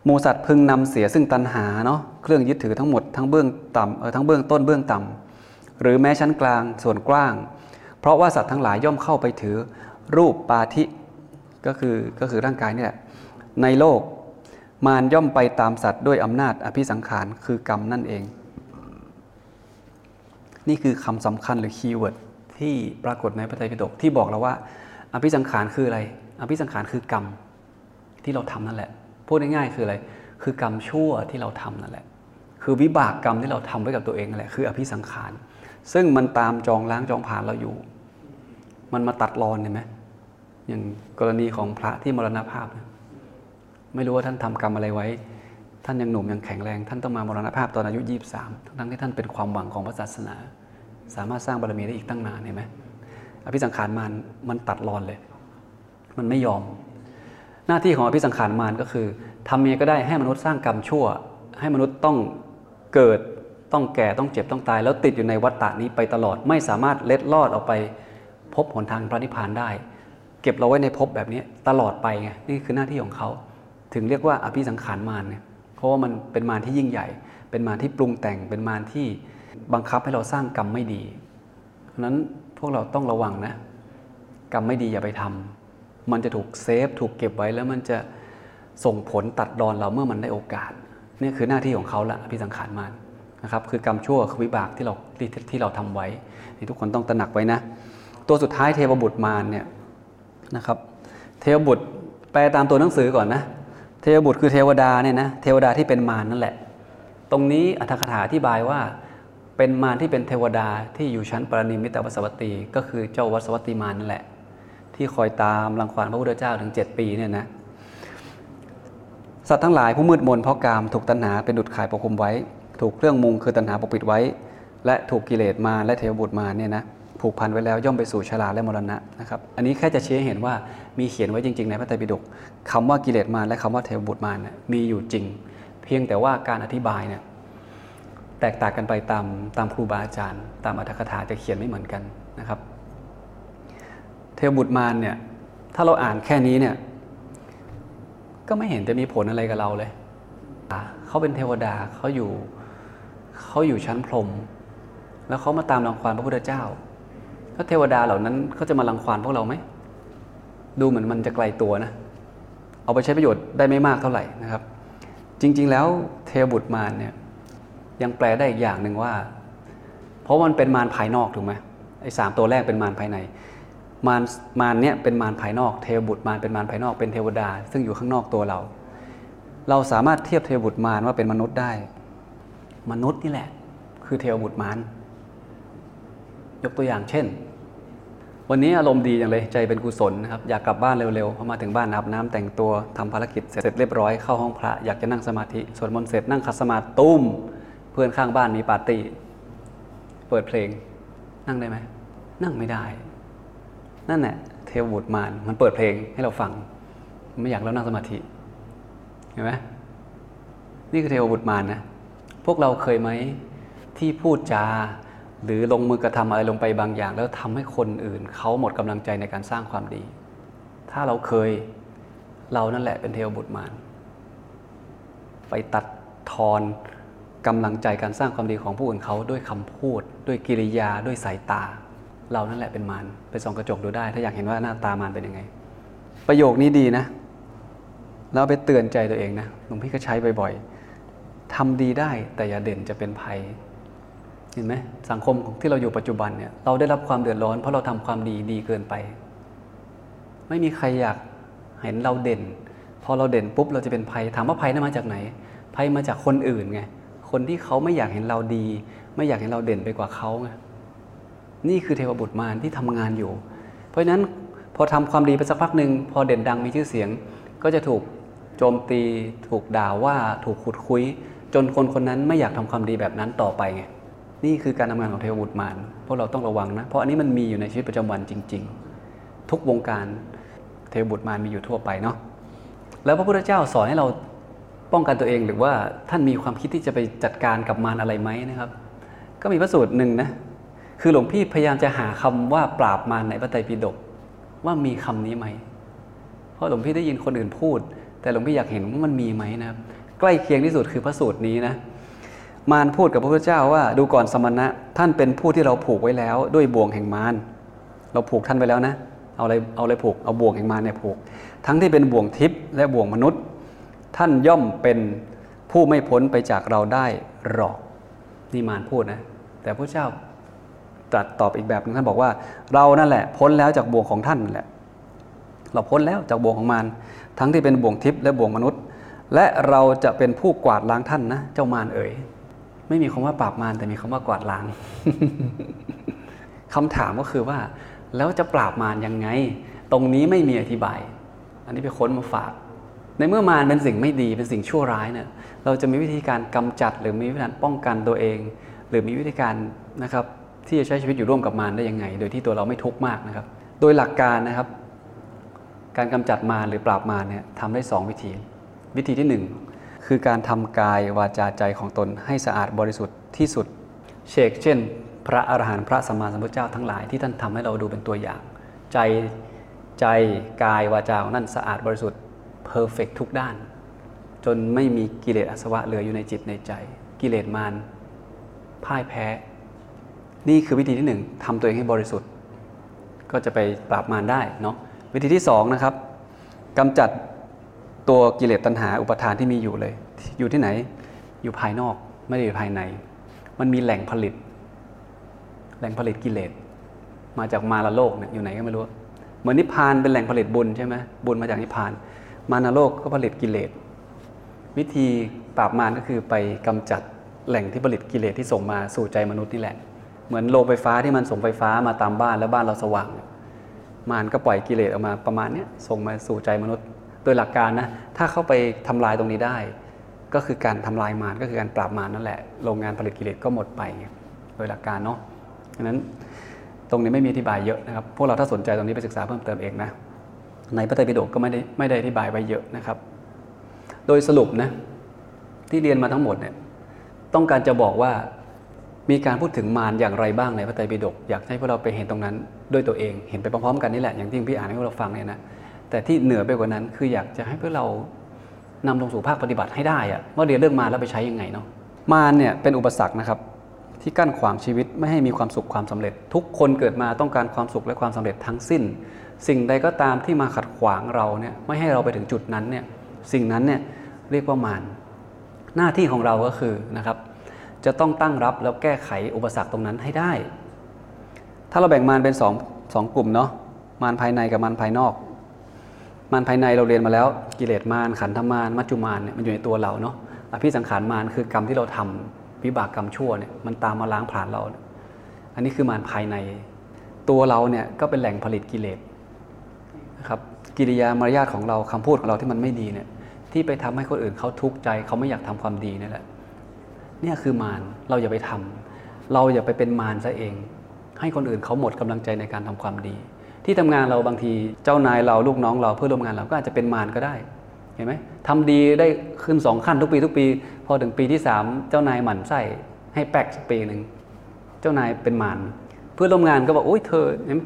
หมู่สัตว์พึงนำเสียซึ่งตัณหาเนาะเครื่องยึดถือทั้งหมดทั้งเบื้องต่ำเออทั้งเบื้องต้นเบื้องต่ำหรือแม้ชั้นกลางส่วนกว้าง เพราะว่าสัตว์ทั้งหลายย่อมเข้าไปถือรูปปาธิก็คือก็คือร่างกายนี่แหละในโลกมารย่อมไปตามสัตว์ด้วยอำนาจอภิสังขารคือกรรมนั่นเอง นี่คือคำสำคัญหรือ keywordที่ปรากฏในพระไตรปิฎกที่บอกเราว่า อภิสังขารคืออะไร อภิสังขารคือกรรม ที่เราทำนั่นแหละ พูดง่ายๆคืออะไร คือกรรมชั่วที่เราทำนั่นแหละ คือวิบากกรรมที่เราทำไว้กับตัวเองนั่นแหละ คืออภิสังขาร ซึ่งมันตามจองล้างจองผ่านเราอยู่ มันมาตัดรอนเห็นไหมอย่างกรณีของพระที่มรณภาพ ไม่รู้ว่าท่านทำกรรมอะไรไว้ ท่านยังหนุ่มยังแข็งแรง ท่านต้องมามรณภาพตอนอายุ 23 ทั้งที่ท่านเป็นความหวังของพระศาสนา สามารถสร้างบารมีได้อีกตั้งนานเห็นไหมอภิสังขารมารมันตัดรอนเลย มันไม่ยอม หน้าที่ของอภิสังขารมารก็คือทำยังไงก็ได้ให้มนุษย์สร้างกรรมชั่ว ให้มนุษย์ต้องเกิดต้องแก่ต้องเจ็บต้องตาย แล้วติดอยู่ในวัฏฏะนี้ไปตลอดไม่สามารถเล็ดลอดออกไป พบหนทางพระนิพพานได้ เก็บเราไว้ในภพแบบนี้ตลอดไปไงนี่คือหน้าที่ของเขาถึงเรียกว่าอภิสังขารมารเนี่ยเพราะว่ามันเป็นมารที่ยิ่งใหญ่ เป็นมารที่ปรุงแต่งเป็นมารที่บังคับให้เราสร้างกรรมไม่ดีเพราะนั้นพวกเราต้องระวังนะ กรรมไม่ดีอย่าไปทำ มันจะถูกเซฟถูกเก็บไว้แล้วมันจะส่งผลตัดรอนเราเมื่อมันได้โอกาสนี่คือหน้าที่ของเขาละอภิสังขารมารนะครับคือกรรมชั่วคือวิบากที่เราที่ที่เราทำไว้ที่ทุกคนต้องตระหนักไว้นะ ตัวสุดท้ายเทวบุตรมารเนี่ยนะครับเทวบุตรแปลตามตัวหนังสือก่อนนะ เทวบุตรคือเทวดาเนี่ยนะเทวดาที่เป็นมารนั่นแหละ ตรงนี้อัตถกถาอธิบายว่าเป็นมารที่เป็นเทวดาที่อยู่ชั้นปรนิมมิตวสวัตตีก็คือเจ้าวัสวัตติมารนั่นแหละ ที่คอยตามรังควานพระพุทธเจ้าถึง 7 ปีเนี่ยนะสัตว์ทั้งหลายผู้มืดมนเพราะกามถูกตัณหาเป็นดุดขายปกคลุมไว้ ถูกเครื่องมุงคือตัณหาปกปิดไว้ และถูกกิเลสมาและเทวบุตรมาเนี่ยนะผูกพันไว้แล้วย่อมไปสู่ชราและมรณะนะครับอันนี้แค่จะชี้ให้เห็นว่ามีเขียนไว้จริง ๆ ในพระไตรปิฎกคำว่ากิเลสมาและคำว่าเทวบุตรมาเนี่ยมีอยู่จริง เพียงแต่ว่าการอธิบายเนี่ยแตกต่างกันไปตามตามครูบาอาจารย์ ตามอัตถกถาจะเขียนไม่เหมือนกันนะครับ เทวบุตรมารเนี่ยถ้าเราอ่านแค่นี้เนี่ยก็ไม่เห็นจะมีผลอะไรกับเราเลย เขาเป็นเทวดาเขาอยู่เขาอยู่ชั้นพรม แล้วเขามาตามรังควานพระพุทธเจ้า แล้วเทวดาเหล่านั้นเขาจะมารังควานพวกเราไหม ดูเหมือนมันจะไกลตัวนะ เอาไปใช้ประโยชน์ได้ไม่มากเท่าไหร่นะครับ จริง ๆ แล้วเทวบุตรมารเนี่ยยังแปลได้อีกอย่างหนึ่งว่า เพราะมันเป็นมารภายนอกถูกไหมไอ้สามตัวแรกเป็นมารภายใน มารมารเนี่ยเป็นมารภายนอก เทวบุตรมารเป็นมารภายนอกเป็นเทวดา ซึ่งอยู่ข้างนอกตัวเรา เราสามารถเทียบเทวบุตรมารว่าเป็นมนุษย์ได้ มนุษย์นี่แหละ คือเทวบุตรมารยกตัวอย่างเช่น วันนี้อารมณ์ดีจังเลยใจเป็นกุศลนะครับอยากกลับบ้านเร็วๆพอมาถึงบ้านอาบน้ำแต่งตัวทำภารกิจเสร็จเรียบร้อยเข้าห้องพระอยากจะนั่งสมาธิสวดมนต์เสร็จนั่งขัดสมาธิตุ้มเพื่อนข้างบ้านมีปาร์ตี้เปิดเพลงนั่งได้ไหมนั่งไม่ได้ นั่นแหละเทวบุตรมารมันเปิดเพลงให้เราฟัง ไม่อยากเรานั่งสมาธิเห็นไหมนี่คือเทวบุตรมารนะ พวกเราเคยไหมที่พูดจา หรือลงมือกระทำอะไรลงไปบางอย่าง แล้วทำให้คนอื่น เขาหมดกำลังใจในการสร้างความดี ถ้าเราเคยเรานั่นแหละเป็นเทวบุตรมารไปตัดทอนกำลังใจการสร้างความดีของผู้อื่นเขาด้วยคำพูด ด้วยกิริยาด้วยสายตา เรานั่นแหละเป็นมารไปส่องกระจกดูได้ ถ้าอยากเห็นว่าหน้าตามารเป็นยังไง ประโยคนี้ดีนะแล้วเอาไปเตือนใจตัวเองนะหลวงพี่ก็ใช้บ่อยๆทำดีได้แต่อย่าเด่นจะเป็นภัย เห็นไหมสังคมที่เราอยู่ปัจจุบันเนี่ยเราได้รับความเดือดร้อน เพราะเราทำความดีดีเกินไป ไม่มีใครอยากเห็นเราเด่น พอเราเด่นปุ๊บเราจะเป็นภัยถามว่าภัยนั้นมาจากไหน ภัยมาจากคนอื่นไงคนที่เขาไม่อยากเห็นเราดี ไม่อยากเห็นเราเด่นไปกว่าเขาไง นี่คือเทวบุตรมารที่ทำงานอยู่ เพราะฉะนั้นพอทำความดีไปสักพักหนึ่งพอเด่นดังมีชื่อเสียง ก็จะถูกโจมตี ถูกด่าว่าถูกขุดคุย จนคนคนนั้นไม่อยากทำความดีแบบนั้นต่อไปไงนี่คือการทำงานของเทวบุตรมารพวกเราต้องระวังนะ เพราะอันนี้มันมีอยู่ในชีวิตประจำวันจริง ๆ ทุกวงการเทวบุตรมารมีอยู่ทั่วไปเนาะแล้วพระพุทธเจ้าสอนให้เราป้องกันตัวเองหรือว่าท่านมีความคิดที่จะไปจัดการกับมารอะไรไหมนะครับ ก็มีพระสูตรหนึ่งนะ คือหลวงพี่พยายามจะหาคำว่าปราบมารในพระไตรปิฎกว่ามีคำนี้ไหม เพราะหลวงพี่ได้ยินคนอื่นพูด แต่หลวงพี่อยากเห็นว่ามันมีไหมนะครับใกล้เคียงที่สุดคือพระสูตรนี้นะมารพูดกับพระพุทธเจ้าว่าดูก่อนสมณะ ท่านเป็นผู้ที่เราผูกไว้แล้ว ด้วยบ่วงแห่งมารเราผูกท่านไว้แล้วนะ เอาอะไรเอาอะไรผูกเอาบ่วงแห่งมารเนี่ยผูก ทั้งที่เป็นบ่วงทิพย์และบ่วงมนุษย์ ท่านย่อมเป็นผู้ไม่พ้นไปจากเราได้หรอกนี่มารพูดนะ แต่พระเจ้า ตรัสตอบอีกแบบนึงท่านบอกว่า เรานั่นแหละ พ้นแล้วจากบ่วงของท่านนั่แหละ เราพ้นแล้วจากบ่วงของมารทั้งที่เป็นบ่วงทิพย์และบ่วงมนุษย์ และเราจะเป็นผู้กวาดล้างท่านนะเจ้ามารเอ๋ยไม่มีคำว่าปราบมารแต่มีคำว่ากวาดล้างคำถามก็คือว่า แล้วจะปราบมารยังไง ตรงนี้ไม่มีอธิบาย อันนี้ไปค้นมาฝาก ในเมื่อมารเป็นสิ่งไม่ดีเป็นสิ่งชั่วร้ายเนี่ยเราจะมีวิธีการกำจัดหรือมีวิธีการป้องกันตัวเอง หรือมีวิธีการนะครับ ที่จะใช้ชีวิตอยู่ร่วมกับมารได้ยังไง โดยที่ตัวเราไม่ทุกข์มากนะครับ โดยหลักการนะครับ การกำจัดมารหรือปราบมารเนี่ยทำได้ 2 วิธี วิธีที่ 1 คือการทำกายวาจาใจของตนให้สะอาดบริสุทธิ์ที่สุด เชกเช่น พระอรหันต์พระสัมมาสัมพุทธเจ้าทั้งหลายที่ท่านทำให้เราดูเป็นตัวอย่าง ใจใจกายวาจาของนั่นสะอาดบริสุทธิ์เพอร์เฟกทุกด้าน จนไม่มีกิเลสอาสวะเหลืออยู่ในจิตในใจ กิเลสมารพ่ายแพ้ นี่คือวิธีที่หนึ่งทำตัวเองให้บริสุทธิ์ ก็จะไปปราบมารได้เนาะวิธีที่สองนะครับกำจัดตัวกิเลสตัณหาอุปทานที่มีอยู่เลย อยู่ที่ไหนอยู่ภายนอกไม่ได้อยู่ภายใน มันมีแหล่งผลิต แหล่งผลิตกิเลสมาจากมาลโลกเนี่ยอยู่ไหนก็ไม่รู้เหมือนนิพพานเป็นแหล่งผลิตบุญใช่ไหมบุญมาจากนิพพาน มานาโลกก็ผลิตกิเลสวิธีปราบมารก็คือไปกำจัดแหล่งที่ผลิตกิเลสที่ส่งมาสู่ใจมนุษย์นี่แหละ เหมือนโลงไฟฟ้าที่มันส่งไฟฟ้ามาตามบ้านแล้วบ้านเราสว่าง มารก็ปล่อยกิเลสออกมาประมาณนี้ส่งมาสู่ใจมนุษย์ โดยหลักการนะถ้าเข้าไปทำลายตรงนี้ได้ ก็คือการทำลายมารก็คือการปราบมารนั่นแหละโรงงานผลิตกิเลสก็หมดไป โดยหลักการเนาะดังนั้นตรงนี้ไม่มีอธิบายเยอะนะครับ พวกเราถ้าสนใจตรงนี้ไปศึกษาเพิ่มเติมเองนะ ในพระไตรปิฎกก็ไม่ได้ไม่ได้อธิบายไว้เยอะนะครับ โดยสรุปนะที่เรียนมาทั้งหมดเนี่ยต้องการจะบอกว่า มีการพูดถึงมารอย่างไรบ้างในพระไตรปิฎกอยากให้พวกเราไปเห็นตรงนั้นด้วยตัวเองเห็นไปพร้อมๆกันนี่แหละอย่างที่พี่อ่านให้พวกเราฟังเนี่ยนะแต่ที่เหนือไปกว่านั้นคืออยากจะให้พวกเรานำลงสู่ภาคปฏิบัติให้ได้อะว่าเรียนเรื่องมารแล้วไปใช้ยังไงเนาะมารเนี่ยเป็นอุปสรรคนะครับ ที่กั้นขวางชีวิตไม่ให้มีความสุขความสำเร็จ ทุกคนเกิดมาต้องการความสุขและความสำเร็จทั้งสิ้น สิ่งใดก็ตามที่มาขัดขวางเราเนี่ยไม่ให้เราไปถึงจุดนั้นเนี่ยสิ่งนั้นเนี่ยเรียกว่ามารหน้าที่ของเราก็คือนะครับ จะต้องตั้งรับแล้วแก้ไขอุปสรรคตรงนั้นให้ได้ ถ้าเราแบ่งมารเป็นสองสองกลุ่มเนาะมารภายในกับมารภายนอก มารภายในเราเรียนมาแล้ว กิเลสมารขันธมารมัจจุมารเนี่ยมันอยู่ในตัวเราเนาะอภิสังขารมารคือกรรมที่เราทำวิบากกรรมชั่วเนี่ยมันตามมาล้างผลาญเรา อันนี้คือมารภายใน ตัวเราเนี่ยก็เป็นแหล่งผลิตกิเลสนะครับกิริยามารยาทของเราคำพูดของเราที่มันไม่ดีเนี่ยที่ไปทำให้คนอื่นเขาทุกข์ใจเขาไม่อยากทำความดีนี่แหละ เนี่ยคือมารเราอย่าไปทำเราอย่าไปเป็นมารซะเอง ให้คนอื่นเขาหมดกำลังใจในการทำความดี ที่ทำงานเราบางทีเจ้านายเราลูกน้องเราเพื่อนร่วมงานเราก็อาจจะเป็นมารก็ได้เห็นไหมทำดีได้ขึ้นสองขั้นทุกปีทุกปี พอถึงปีที่สามเจ้านายหมั่นไส้ให้แป๊กสักปีหนึ่งเจ้านายเป็นมารเพื่อนร่วมงานก็บอกโอ้ยเธอเห็นไหม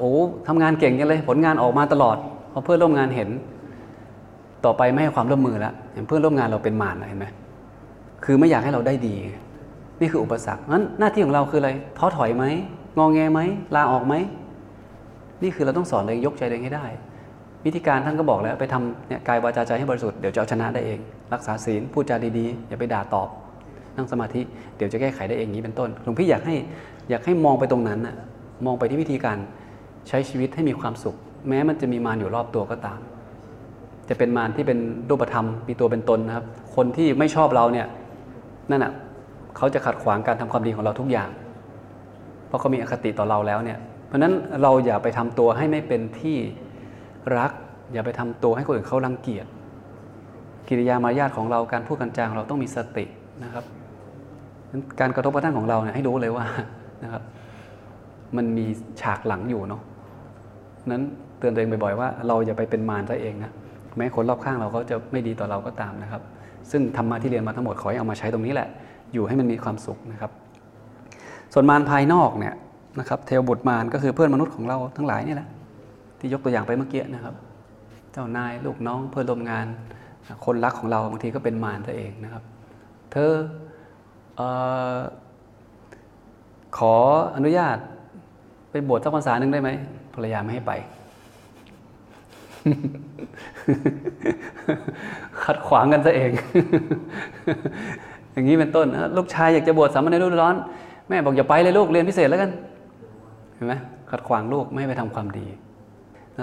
โอ้ทำงานเก่งจังเลย ผลงานออกมาตลอดพอเพื่อนร่วมงานเห็น ต่อไปไม่ให้ความร่วมมือแล้วเห็นเพื่อนร่วมงานเราเป็นมารเห็นไหม คือไม่อยากให้เราได้ดี นี่คืออุปสรรคงั้นหน้าที่ของเราคืออะไรท้อถอยไหมงอแงไหมลาออกไหมนี่คือเราต้องสอนเลยยกใจเองให้ได้ วิธีการท่านก็บอกแล้วไปทำเนี่ยกายวาจาใจให้บริสุทธิ์เดี๋ยวจะเอาชนะได้เอง รักษาศีลพูดจาดีๆ อย่าไปด่าตอบ นั่งสมาธิเดี๋ยวจะแก้ไขได้เองนี้เป็นต้นหลวงพี่อยากให้อยากให้มองไปตรงนั้นนะมองไปที่วิธีการใช้ชีวิตให้มีความสุข แม้มันจะมีมารอยู่รอบตัวก็ตาม จะเป็นมารที่เป็นรูปธรรมมีตัวเป็นตนนะครับ คนที่ไม่ชอบเราเนี่ย นั่นอะเขาจะขัดขวางการทำความดีของเราทุกอย่าง เพราะเขามีอคติต่อเราแล้วเนี่ย เพราะฉะนั้นเราอย่าไปทำตัวให้ไม่เป็นที่รัก อย่าไปทำตัวให้คนอื่นเขารังเกียจกิริยามารยาทของเราการพูดกันจางเราต้องมีสตินะครับนั้นการกระทบกระทั่งของเราเนี่ยให้รู้เลยว่านะครับ มันมีฉากหลังอยู่เนาะนั้นเตือนตัวเองบ่อยๆว่าเราอย่าไปเป็นมารซะเองนะแม้คนรอบข้างเราเขาจะไม่ดีต่อเราก็ตามนะครับ ซึ่งธรรมะที่เรียนมาทั้งหมดขอให้เอามาใช้ตรงนี้แหละ อยู่ให้มันมีความสุขนะครับ ส่วนมารภายนอกเนี่ยนะครับเทวบุตรมารก็คือเพื่อนมนุษย์ของเราทั้งหลายนี่แหละที่ยกตัวอย่างไปเมื่อกี้นะครับ เจ้านายลูกน้องเพื่อนร่วมงาน คนรักของเราบางทีก็เป็นมารตัวเองนะครับ เธอเออขออนุญาตไปบวชสักพรรษาหนึ่งได้ไหมภรรยาไม่ให้ไป ขัดขวางกันซะเอง อย่างนี้เป็นต้นลูกชายอยากจะบวชสามเณรรุ่นร้อน แม่บอกอย่าไปเลยลูกเรียนพิเศษแล้วกัน เห็นไหมขัดขวางลูกไม่ให้ไปทำความดี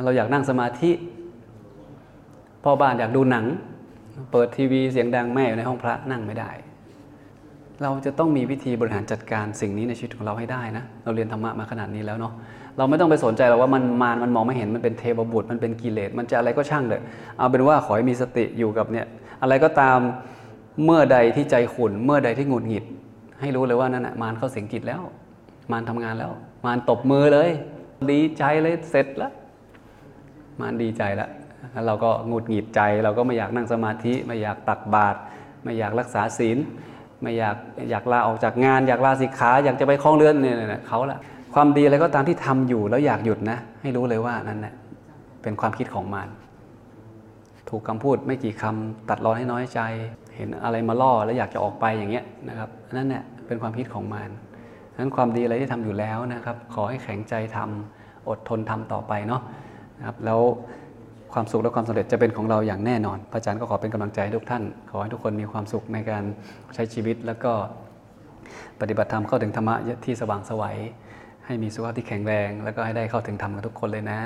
เราอยากนั่งสมาธิ พ่อบ้านอยากดูหนัง เปิดทีวีเสียงดังแม่อยู่ในห้องพระนั่งไม่ได้ เราจะต้องมีวิธีบริหารจัดการสิ่งนี้ในชีวิตของเราให้ได้นะ เราเรียนธรรมะมาขนาดนี้แล้วเนาะ เราไม่ต้องไปสนใจหรอกว่ามันมารมันมองไม่เห็น มันเป็นเทวบุตร มันเป็นกิเลส มันจะอะไรก็ช่างเลยเอาเป็นว่าขอให้มีสติอยู่กับเนี่ย อะไรก็ตามเมื่อใดที่ใจขุ่น เมื่อใดที่หงุดหงิด ให้รู้เลยว่านั่นแหะมารเข้าสิงจิตแล้ว มารทำงานแล้ว มารตบมือเลย ดีใจเลย เสร็จแล้ว มารดีใจแล้วแล้วเราก็หงุดหงิดใจ เราก็ไม่อยากนั่งสมาธิ ไม่อยากตักบาตร ไม่อยากรักษาศีล ไม่อยากอยากลาออกจากงาน อยากลาสิกขาอยากจะไปคล้องเรือนเนี่ยเขาละความดีอะไรก็ตามที่ทำอยู่แล้วอยากหยุดนะ ให้รู้เลยว่านั่นแหละเป็นความคิดของมารถูกคำพูดไม่กี่คำตัดรอนให้น้อยใจ เห็นอะไรมาล่อแล้วอยากจะออกไปอย่างเงี้ยนะครับนั่นเนี่ยเป็นความคิดของมารนั้นความดีอะไรที่ทำอยู่แล้วนะครับ ขอให้แข็งใจทำอดทนทำต่อไปเนาะนะครับแล้ว ความสุขและความสำเร็จจะเป็นของเราอย่างแน่นอน พระอาจารย์ก็ขอเป็นกำลังใจทุกท่าน ขอให้ทุกคนมีความสุขในการใช้ชีวิต แล้วก็ปฏิบัติธรรมเข้าถึงธรรมะที่สว่างไสวัยให้มีสุขภาพที่แข็งแรง แล้วก็ให้ได้เข้าถึงธรรมกันทุกคนเลยนะ